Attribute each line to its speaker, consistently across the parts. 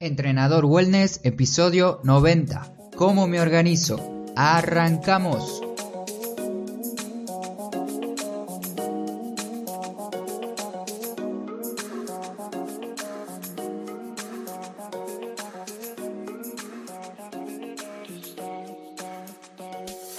Speaker 1: Entrenador Wellness, episodio 90. ¿Cómo me organizo? Arrancamos.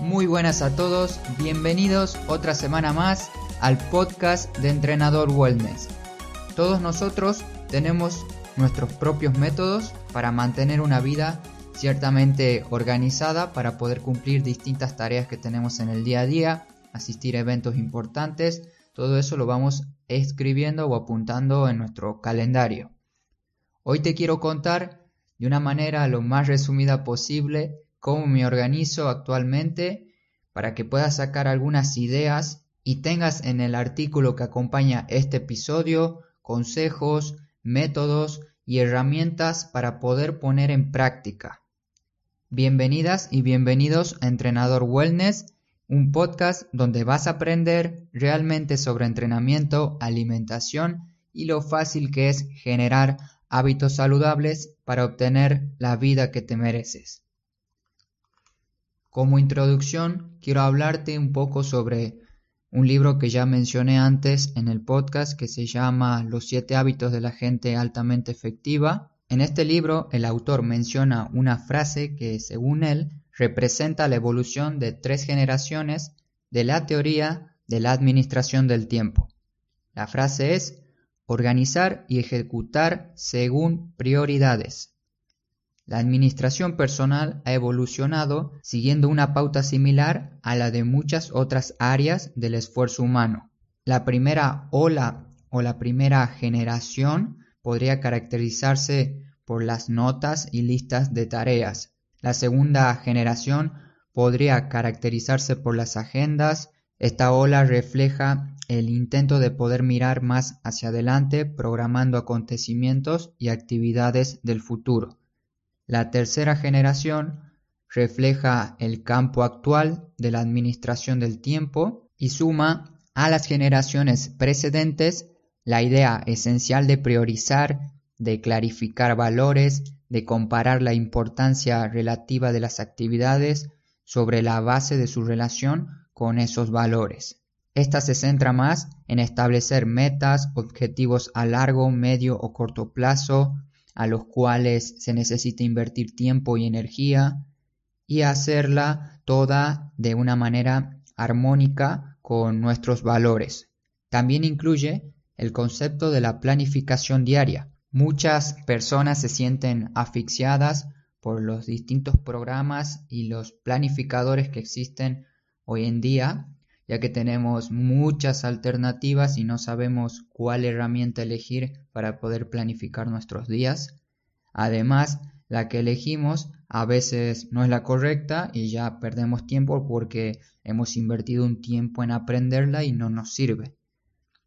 Speaker 1: Muy buenas a todos, bienvenidos otra semana más al podcast de Entrenador Wellness. Todos nosotros tenemos nuestros propios métodos para mantener una vida ciertamente organizada para poder cumplir distintas tareas que tenemos en el día a día, asistir a eventos importantes, todo eso lo vamos escribiendo o apuntando en nuestro calendario. Hoy te quiero contar de una manera lo más resumida posible cómo me organizo actualmente para que puedas sacar algunas ideas y tengas en el artículo que acompaña este episodio consejos, métodos y herramientas para poder poner en práctica. Bienvenidas y bienvenidos a Entrenador Wellness, un podcast donde vas a aprender realmente sobre entrenamiento, alimentación y lo fácil que es generar hábitos saludables para obtener la vida que te mereces. Como introducción, quiero hablarte un poco sobre un libro que ya mencioné antes en el podcast que se llama Los siete hábitos de la gente altamente efectiva. En este libro el autor menciona una frase que según él representa la evolución de tres generaciones de la teoría de la administración del tiempo. La frase es organizar y ejecutar según prioridades. La administración personal ha evolucionado siguiendo una pauta similar a la de muchas otras áreas del esfuerzo humano. La primera ola o la primera generación podría caracterizarse por las notas y listas de tareas. La segunda generación podría caracterizarse por las agendas. Esta ola refleja el intento de poder mirar más hacia adelante programando acontecimientos y actividades del futuro. La tercera generación refleja el campo actual de la administración del tiempo y suma a las generaciones precedentes la idea esencial de priorizar, de clarificar valores, de comparar la importancia relativa de las actividades sobre la base de su relación con esos valores. Esta se centra más en establecer metas, objetivos a largo, medio o corto plazo, a los cuales se necesita invertir tiempo y energía y hacerla toda de una manera armónica con nuestros valores. También incluye el concepto de la planificación diaria. Muchas personas se sienten asfixiadas por los distintos programas y los planificadores que existen hoy en día, ya que tenemos muchas alternativas y no sabemos cuál herramienta elegir para poder planificar nuestros días. Además, la que elegimos a veces no es la correcta y ya perdemos tiempo porque hemos invertido un tiempo en aprenderla y no nos sirve.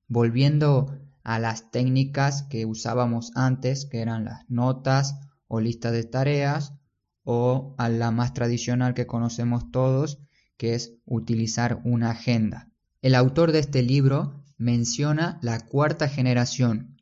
Speaker 1: Volviendo a las técnicas que usábamos antes, que eran las notas o listas de tareas, o a la más tradicional que conocemos todos, que es utilizar una agenda. El autor de este libro menciona la cuarta generación,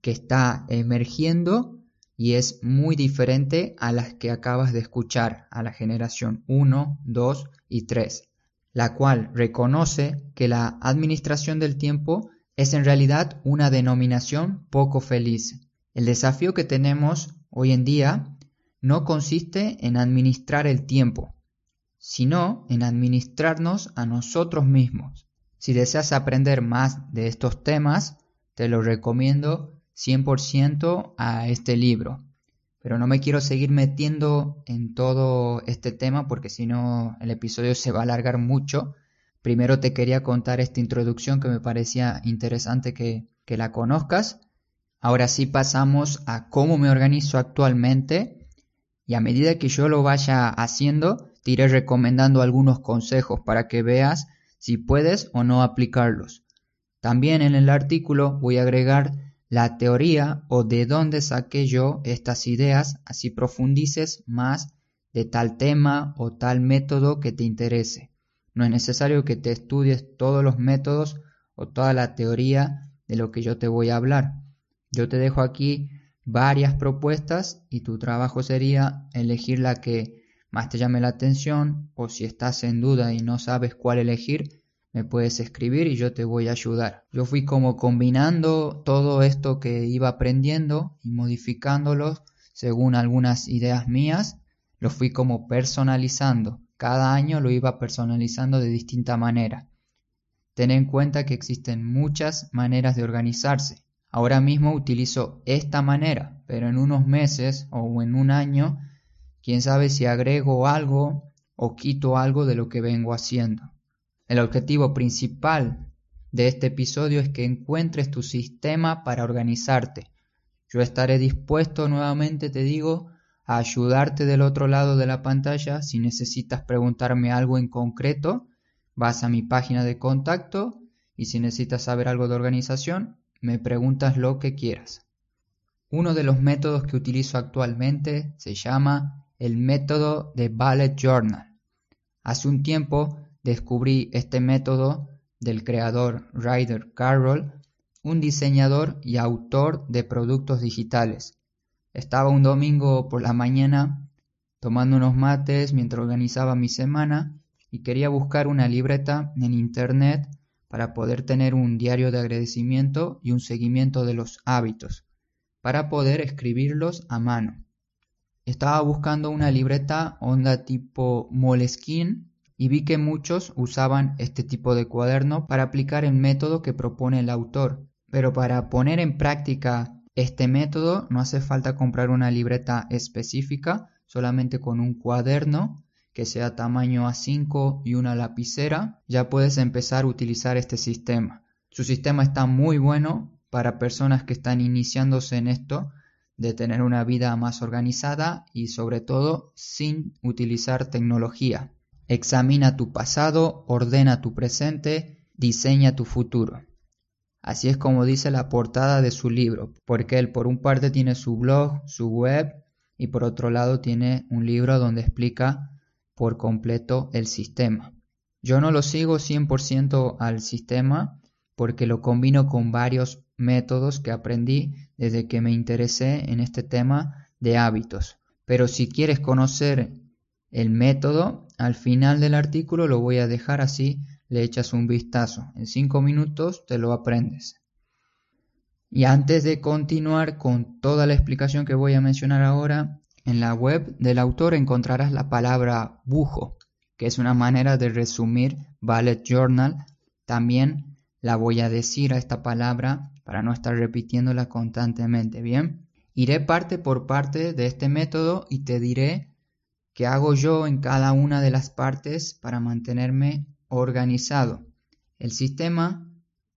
Speaker 1: que está emergiendo y es muy diferente a las que acabas de escuchar, a la generación 1, 2 y 3, la cual reconoce que la administración del tiempo es en realidad una denominación poco feliz. El desafío que tenemos hoy en día no consiste en administrar el tiempo, sino en administrarnos a nosotros mismos. Si deseas aprender más de estos temas, te lo recomiendo 100% a este libro. Pero no me quiero seguir metiendo en todo este tema porque si no el episodio se va a alargar mucho. Primero te quería contar esta introducción que me parecía interesante que, que la conozcas. Ahora sí pasamos a cómo me organizo actualmente y a medida que yo lo vaya haciendo te iré recomendando algunos consejos para que veas si puedes o no aplicarlos. También en el artículo voy a agregar la teoría o de dónde saqué yo estas ideas, así profundices más de tal tema o tal método que te interese. No es necesario que te estudies todos los métodos o toda la teoría de lo que yo te voy a hablar. Yo te dejo aquí varias propuestas y tu trabajo sería elegir la que más te llame la atención o si estás en duda y no sabes cuál elegir, me puedes escribir y yo te voy a ayudar. Yo fui como combinando todo esto que iba aprendiendo y modificándolos según algunas ideas mías, lo fui como personalizando. Cada año lo iba personalizando de distinta manera. Ten en cuenta que existen muchas maneras de organizarse. Ahora mismo utilizo esta manera, pero en unos meses o en un año, quién sabe si agrego algo o quito algo de lo que vengo haciendo. El objetivo principal de este episodio es que encuentres tu sistema para organizarte. Yo estaré dispuesto nuevamente, te digo, a ayudarte del otro lado de la pantalla. Si necesitas preguntarme algo en concreto, vas a mi página de contacto y si necesitas saber algo de organización, me preguntas lo que quieras. Uno de los métodos que utilizo actualmente se llama el método de Ballet Journal. Hace un tiempo descubrí este método del creador Ryder Carroll, un diseñador y autor de productos digitales. Estaba un domingo por la mañana tomando unos mates mientras organizaba mi semana y quería buscar una libreta en internet para poder tener un diario de agradecimiento y un seguimiento de los hábitos, para poder escribirlos a mano. Estaba buscando una libreta onda tipo Moleskine y vi que muchos usaban este tipo de cuaderno para aplicar el método que propone el autor. Pero para poner en práctica este método no hace falta comprar una libreta específica, solamente con un cuaderno que sea tamaño A5 y una lapicera, ya puedes empezar a utilizar este sistema. Su sistema está muy bueno para personas que están iniciándose en esto de tener una vida más organizada y sobre todo sin utilizar tecnología. Examina tu pasado, ordena tu presente, diseña tu futuro. Así es como dice la portada de su libro, porque él por un parte tiene su blog, su web, y por otro lado tiene un libro donde explica por completo el sistema. Yo no lo sigo 100% al sistema porque lo combino con varios métodos que aprendí desde que me interesé en este tema de hábitos. Pero si quieres conocer el método, al final del artículo lo voy a dejar así, le echas un vistazo. En cinco minutos te lo aprendes. Y antes de continuar con toda la explicación que voy a mencionar ahora, en la web del autor encontrarás la palabra bujo, que es una manera de resumir Ballet Journal. También la voy a decir a esta palabra para no estar repitiéndola constantemente, ¿bien? Iré parte por parte de este método y te diré ¿Qué hago yo en cada una de las partes para mantenerme organizado? El sistema,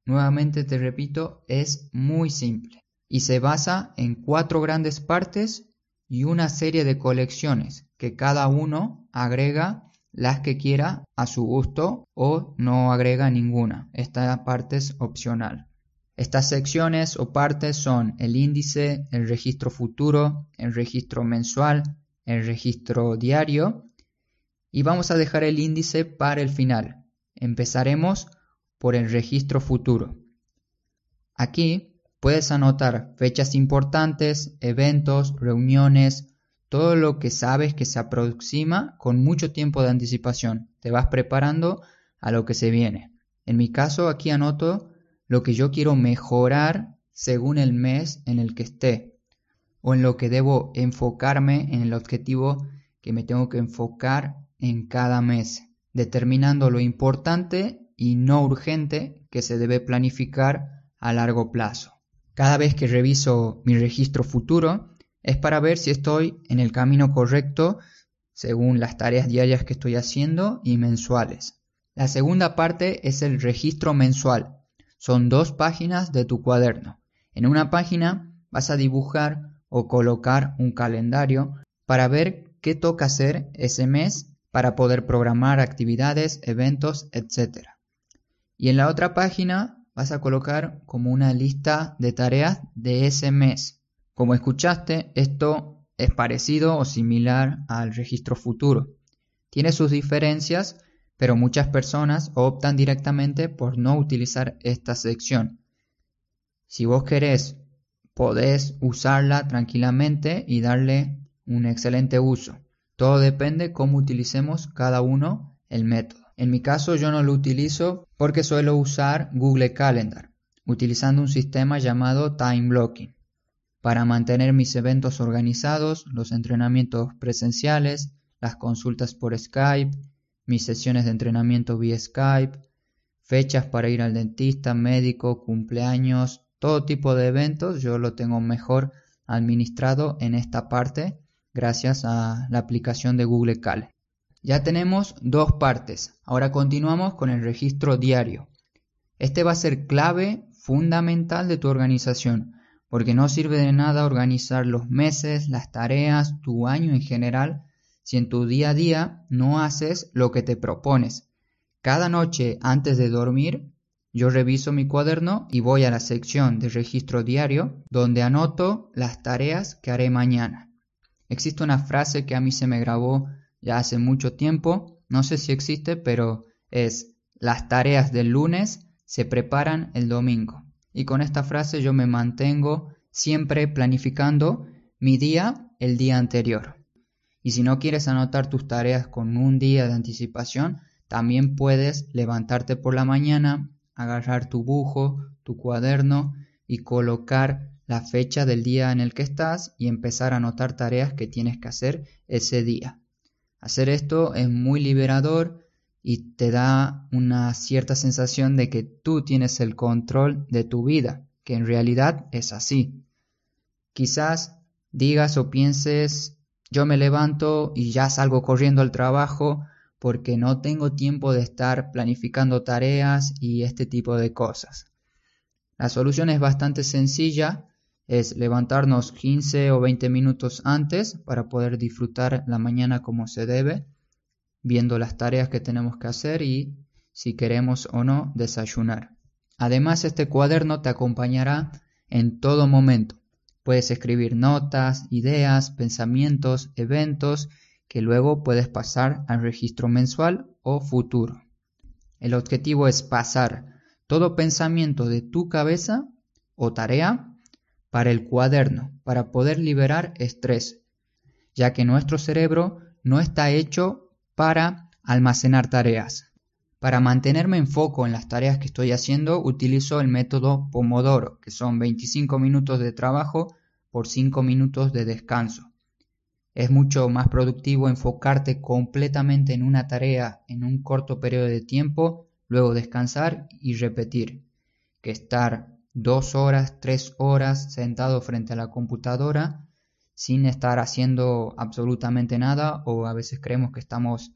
Speaker 1: nuevamente te repito, es muy simple y se basa en cuatro grandes partes y una serie de colecciones que cada uno agrega las que quiera a su gusto o no agrega ninguna. Esta parte es opcional. Estas secciones o partes son el índice, el registro futuro, el registro mensual, el registro diario y vamos a dejar el índice para el final. Empezaremos por el registro futuro. Aquí puedes anotar fechas importantes, eventos, reuniones, todo lo que sabes que se aproxima con mucho tiempo de anticipación. Te vas preparando a lo que se viene. En mi caso aquí anoto lo que yo quiero mejorar según el mes en el que esté o en lo que debo enfocarme en el objetivo que me tengo que enfocar en cada mes, determinando lo importante y no urgente que se debe planificar a largo plazo. Cada vez que reviso mi registro futuro es para ver si estoy en el camino correcto según las tareas diarias que estoy haciendo y mensuales. La segunda parte es el registro mensual. Son dos páginas de tu cuaderno. En una página vas a dibujar o colocar un calendario para ver qué toca hacer ese mes para poder programar actividades, eventos, etc. Y en la otra página vas a colocar como una lista de tareas de ese mes. Como escuchaste, esto es parecido o similar al registro futuro. Tiene sus diferencias, pero muchas personas optan directamente por no utilizar esta sección. Si vos querés podés usarla tranquilamente y darle un excelente uso. Todo depende cómo utilicemos cada uno el método. En mi caso yo no lo utilizo porque suelo usar Google Calendar, utilizando un sistema llamado Time Blocking, para mantener mis eventos organizados, los entrenamientos presenciales, las consultas por Skype, mis sesiones de entrenamiento vía Skype, fechas para ir al dentista, médico, cumpleaños, todo tipo de eventos, yo lo tengo mejor administrado en esta parte gracias a la aplicación de Google Cal. Ya tenemos dos partes. Ahora continuamos con el registro diario. Este va a ser clave fundamental de tu organización, porque no sirve de nada organizar los meses, las tareas, tu año en general, si en tu día a día no haces lo que te propones. Cada noche antes de dormir, yo reviso mi cuaderno y voy a la sección de registro diario, donde anoto las tareas que haré mañana. Existe una frase que a mí se me grabó ya hace mucho tiempo, no sé si existe, pero es las tareas del lunes se preparan el domingo. Y con esta frase yo me mantengo siempre planificando mi día el día anterior. Y si no quieres anotar tus tareas con un día de anticipación, también puedes levantarte por la mañana, agarrar tu bujo, tu cuaderno y colocar la fecha del día en el que estás y empezar a anotar tareas que tienes que hacer ese día. Hacer esto es muy liberador y te da una cierta sensación de que tú tienes el control de tu vida, que en realidad es así. Quizás digas o pienses, yo me levanto y ya salgo corriendo al trabajo porque no tengo tiempo de estar planificando tareas y este tipo de cosas. La solución es bastante sencilla es levantarnos 15 o 20 minutos antes para poder disfrutar la mañana como se debe, viendo las tareas que tenemos que hacer y, si queremos o no, desayunar. Además, este cuaderno te acompañará en todo momento. Puedes escribir notas, ideas, pensamientos, eventos que luego puedes pasar al registro mensual o futuro. El objetivo es pasar todo pensamiento de tu cabeza o tarea para el cuaderno, para poder liberar estrés, ya que nuestro cerebro no está hecho para almacenar tareas. Para mantenerme en foco en las tareas que estoy haciendo, utilizo el método Pomodoro, que son 25 minutos de trabajo por 5 minutos de descanso. Es mucho más productivo enfocarte completamente en una tarea en un corto periodo de tiempo, luego descansar y repetir, que estar dos horas, tres horas sentado frente a la computadora sin estar haciendo absolutamente nada o a veces creemos que estamos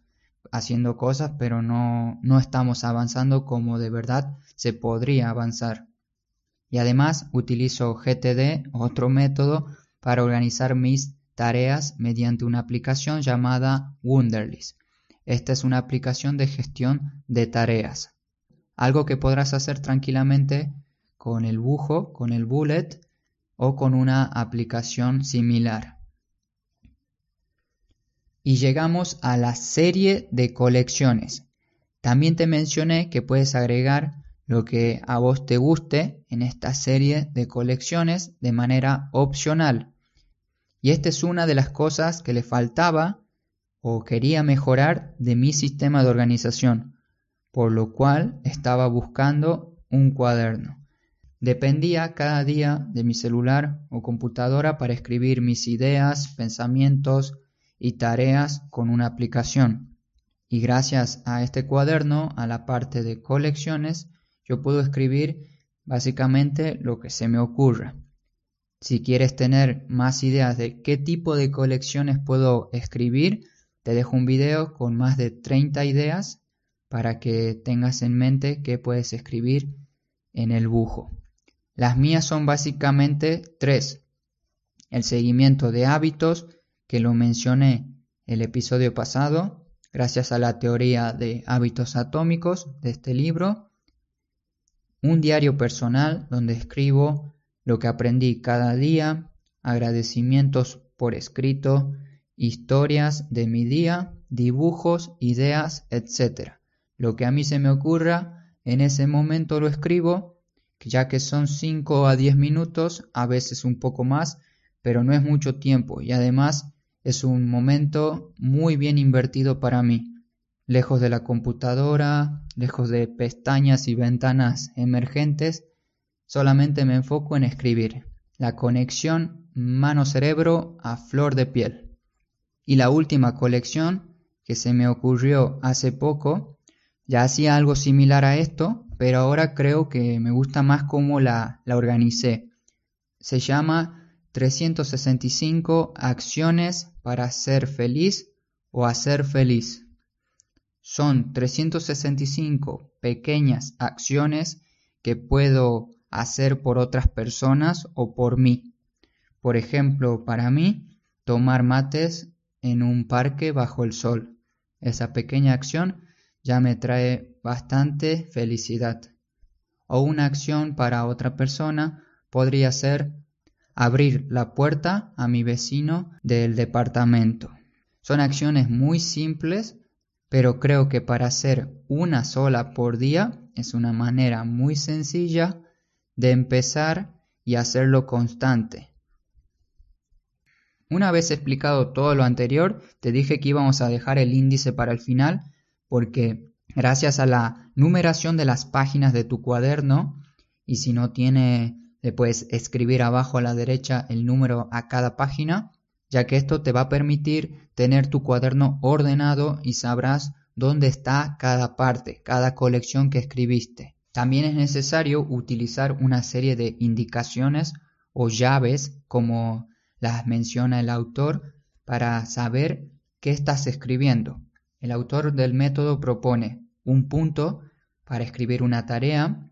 Speaker 1: haciendo cosas pero no, no estamos avanzando como de verdad se podría avanzar. Y además utilizo GTD, otro método, para organizar mis tareas mediante una aplicación llamada Wunderlist. Esta es una aplicación de gestión de tareas. Algo que podrás hacer tranquilamente con el bujo, con el bullet o con una aplicación similar. Y llegamos a la serie de colecciones. También te mencioné que puedes agregar lo que a vos te guste en esta serie de colecciones de manera opcional. Y esta es una de las cosas que le faltaba o quería mejorar de mi sistema de organización, por lo cual estaba buscando un cuaderno. Dependía cada día de mi celular o computadora para escribir mis ideas, pensamientos y tareas con una aplicación. Y gracias a este cuaderno, a la parte de colecciones, yo puedo escribir básicamente lo que se me ocurra. Si quieres tener más ideas de qué tipo de colecciones puedo escribir, te dejo un video con más de 30 ideas para que tengas en mente qué puedes escribir en el bujo. Las mías son básicamente tres. El seguimiento de hábitos, que lo mencioné el episodio pasado, gracias a la teoría de hábitos atómicos de este libro. Un diario personal donde escribo lo que aprendí cada día, agradecimientos por escrito, historias de mi día, dibujos, ideas, etc. Lo que a mí se me ocurra, en ese momento lo escribo ya que son 5 a 10 minutos, a veces un poco más, pero no es mucho tiempo y además es un momento muy bien invertido para mí. Lejos de la computadora, lejos de pestañas y ventanas emergentes, solamente me enfoco en escribir. La conexión mano-cerebro a flor de piel. Y la última colección que se me ocurrió hace poco, ya hacía algo similar a esto, pero ahora creo que me gusta más cómo la, la organicé. Se llama 365 acciones para ser feliz o hacer feliz. Son 365 pequeñas acciones que puedo hacer por otras personas o por mí. Por ejemplo, para mí, tomar mates en un parque bajo el sol. Esa pequeña acción ya me trae bastante felicidad. O una acción para otra persona podría ser abrir la puerta a mi vecino del departamento. Son acciones muy simples, pero creo que para hacer una sola por día es una manera muy sencilla de empezar y hacerlo constante. Una vez explicado todo lo anterior, te dije que íbamos a dejar el índice para el final porque gracias a la numeración de las páginas de tu cuaderno y si no tiene, le puedes escribir abajo a la derecha el número a cada página, ya que esto te va a permitir tener tu cuaderno ordenado y sabrás dónde está cada parte, cada colección que escribiste. También es necesario utilizar una serie de indicaciones o llaves como las menciona el autor para saber qué estás escribiendo. El autor del método propone un punto para escribir una tarea,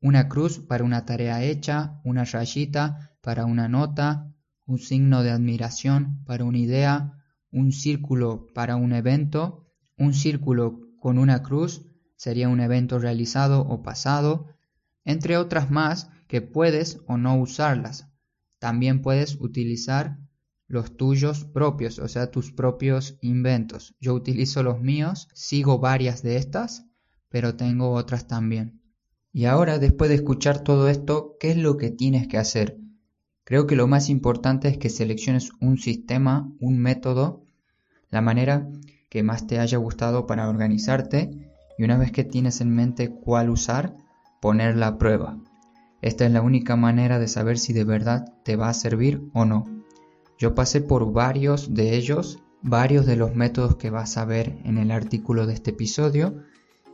Speaker 1: una cruz para una tarea hecha, una rayita para una nota, un signo de admiración para una idea, un círculo para un evento, un círculo con una cruz sería un evento realizado o pasado, entre otras más que puedes o no usarlas. También puedes utilizar los tuyos propios, o sea, tus propios inventos. Yo utilizo los míos, sigo varias de estas, pero tengo otras también. Y ahora, después de escuchar todo esto, ¿qué es lo que tienes que hacer? Creo que lo más importante es que selecciones un sistema, un método, la manera que más te haya gustado para organizarte y una vez que tienes en mente cuál usar, ponerla a prueba. Esta es la única manera de saber si de verdad te va a servir o no. Yo pasé por varios de ellos, varios de los métodos que vas a ver en el artículo de este episodio,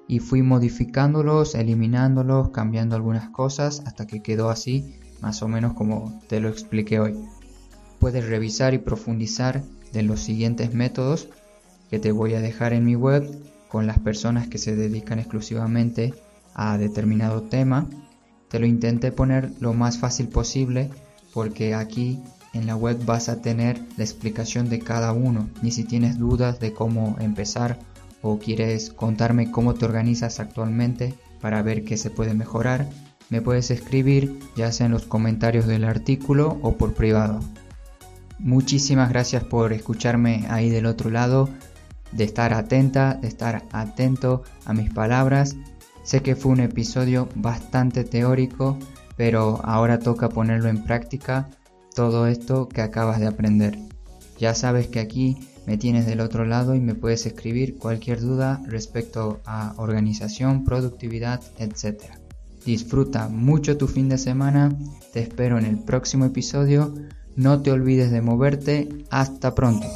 Speaker 1: y fui modificándolos, eliminándolos, cambiando algunas cosas hasta que quedó así, más o menos como te lo expliqué hoy. Puedes revisar y profundizar de los siguientes métodos que te voy a dejar en mi web con las personas que se dedican exclusivamente a determinado tema te lo intenté poner lo más fácil posible porque aquí en la web vas a tener la explicación de cada uno y si tienes dudas de cómo empezar o quieres contarme cómo te organizas actualmente para ver qué se puede mejorar, me puedes escribir ya sea en los comentarios del artículo o por privado. Muchísimas gracias por escucharme ahí del otro lado, de estar atenta, de estar atento a mis palabras Sé que fue un episodio bastante teórico, pero ahora toca ponerlo en práctica todo esto que acabas de aprender. Ya sabes que aquí me tienes del otro lado y me puedes escribir cualquier duda respecto a organización, productividad, etc. Disfruta mucho tu fin de semana, te espero en el próximo episodio, no te olvides de moverte, hasta pronto.